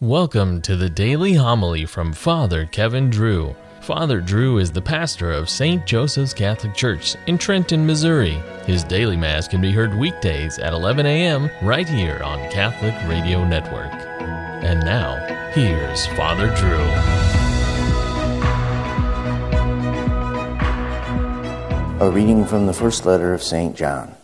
Welcome to the daily homily from Father Kevin Drew. Father Drew is the pastor of St. Joseph's Catholic Church in Trenton, Missouri. His daily Mass can be heard weekdays at 11 a.m. right here on Catholic Radio Network. And now, here's Father Drew. A reading from the first letter of St. John.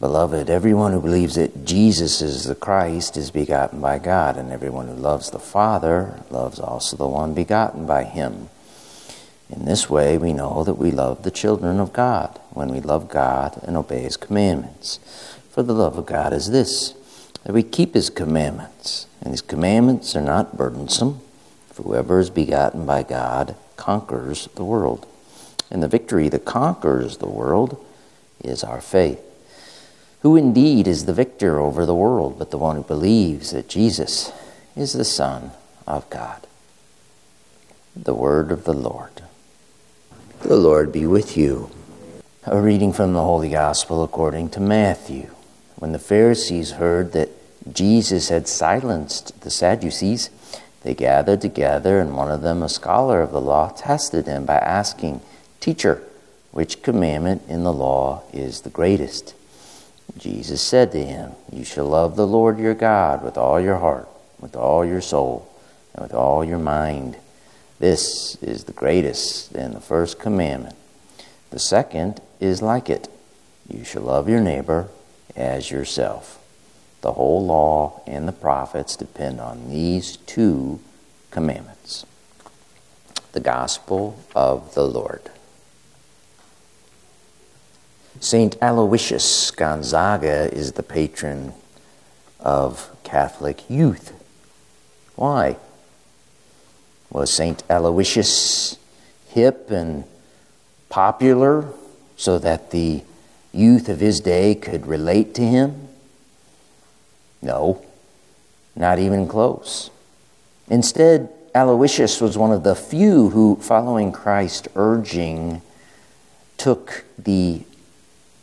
Beloved, everyone who believes that Jesus is the Christ is begotten by God, and everyone who loves the Father loves also the one begotten by him. In this way, we know that we love the children of God, when we love God and obey his commandments. For the love of God is this that we keep his commandments, and his commandments are not burdensome. For whoever is begotten by God conquers the world. And the victory that conquers the world is our faith. Who indeed is the victor over the world but the one who believes that Jesus is the Son of God? The word of the Lord. The Lord be with you. A reading from the Holy Gospel according to Matthew. When the Pharisees heard that Jesus had silenced the Sadducees, they gathered together, and one of them, a scholar of the law, tested him by asking, Teacher, which commandment in the law is the greatest? Jesus said to him, You shall love the Lord your God with all your heart, with all your soul, and with all your mind. This is the greatest and the first commandment. The second is like it You shall love your neighbor as yourself. The whole law and the prophets depend on these two commandments. The Gospel of the Lord. St. Aloysius Gonzaga is the patron of Catholic youth. Why? Was St. Aloysius hip and popular so that the youth of his day could relate to him? No, not even close. Instead, Aloysius was one of the few who, following Christ's urging, took the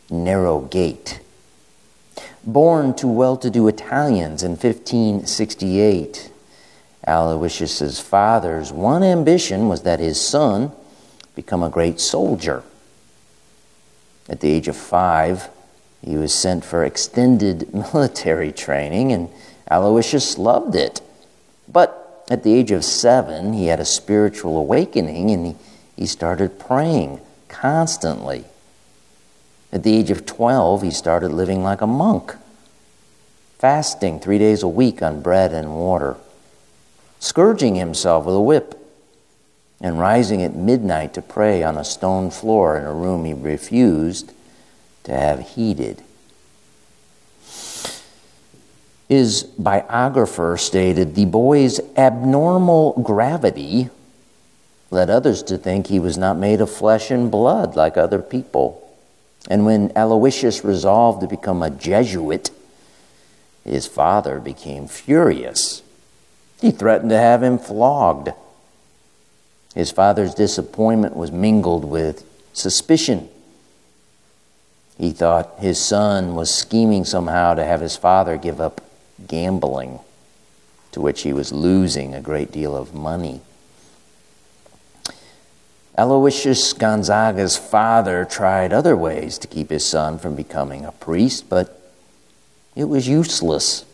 narrow gate. Born to well to do Italians in 1568, Aloysius's father's one ambition was that his son become a great soldier. At the age of five, he was sent for extended military training, and Aloysius loved it. But at the age of seven, he had a spiritual awakening and he, he started praying constantly. At the age of 12, he started living like a monk, fasting three days a week on bread and water, scourging himself with a whip, and rising at midnight to pray on a stone floor in a room he refused to have heated. His biographer stated the boy's abnormal gravity led others to think he was not made of flesh and blood like other people. And when Aloysius resolved to become a Jesuit, his father became furious. He threatened to have him flogged. His father's disappointment was mingled with suspicion. He thought his son was scheming somehow to have his father give up gambling, to which he was losing a great deal of money. Aloysius Gonzaga's father tried other ways to keep his son from becoming a priest, but it was useless.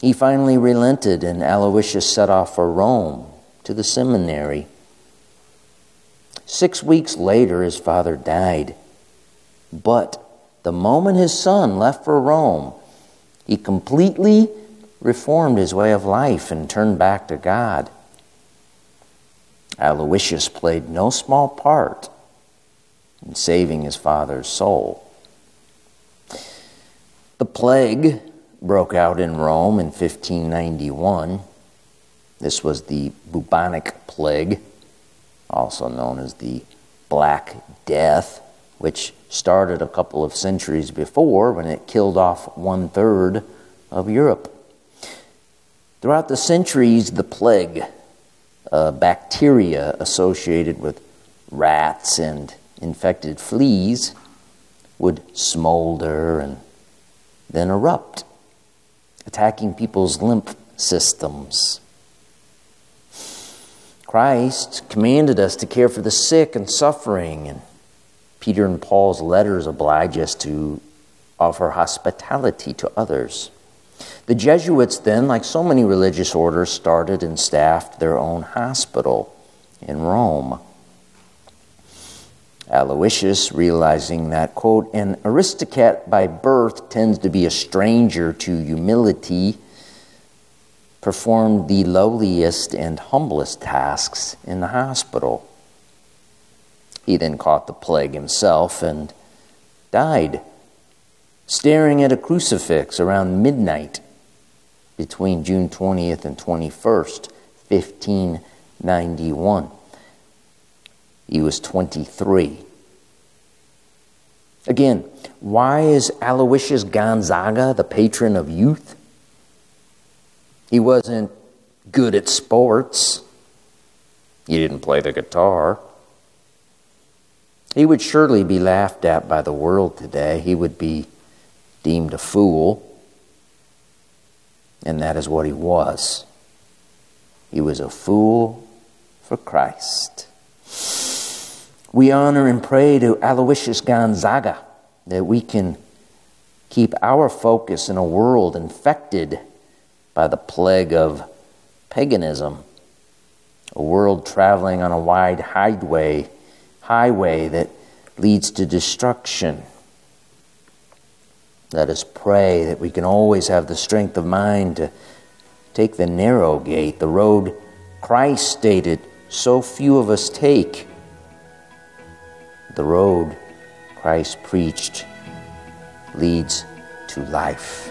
He finally relented, and Aloysius set off for Rome to the seminary. Six weeks later, his father died. But the moment his son left for Rome, he completely reformed his way of life and turned back to God. Aloysius played no small part in saving his father's soul. The plague broke out in Rome in 1591. This was the bubonic plague, also known as the Black Death, which started a couple of centuries before when it killed off one third of Europe. Throughout the centuries, the plague uh, bacteria associated with rats and infected fleas would smolder and then erupt, attacking people's lymph systems. Christ commanded us to care for the sick and suffering, and Peter and Paul's letters oblige us to offer hospitality to others. The Jesuits, then, like so many religious orders, started and staffed their own hospital in Rome. Aloysius, realizing that, quote, an aristocrat by birth tends to be a stranger to humility, performed the lowliest and humblest tasks in the hospital. He then caught the plague himself and died, staring at a crucifix around midnight between June 20th and 21st, 1591. He was 23. Again, why is Aloysius Gonzaga the patron of youth? He wasn't good at sports. He didn't play the guitar. He would surely be laughed at by the world today. He would be deemed a fool. And that is what he was. He was a fool for Christ. We honor and pray to Aloysius Gonzaga that we can keep our focus in a world infected by the plague of paganism, a world traveling on a wide highway, highway that leads to destruction. Let us pray that we can always have the strength of mind to take the narrow gate, the road Christ stated so few of us take the road Christ preached leads to life.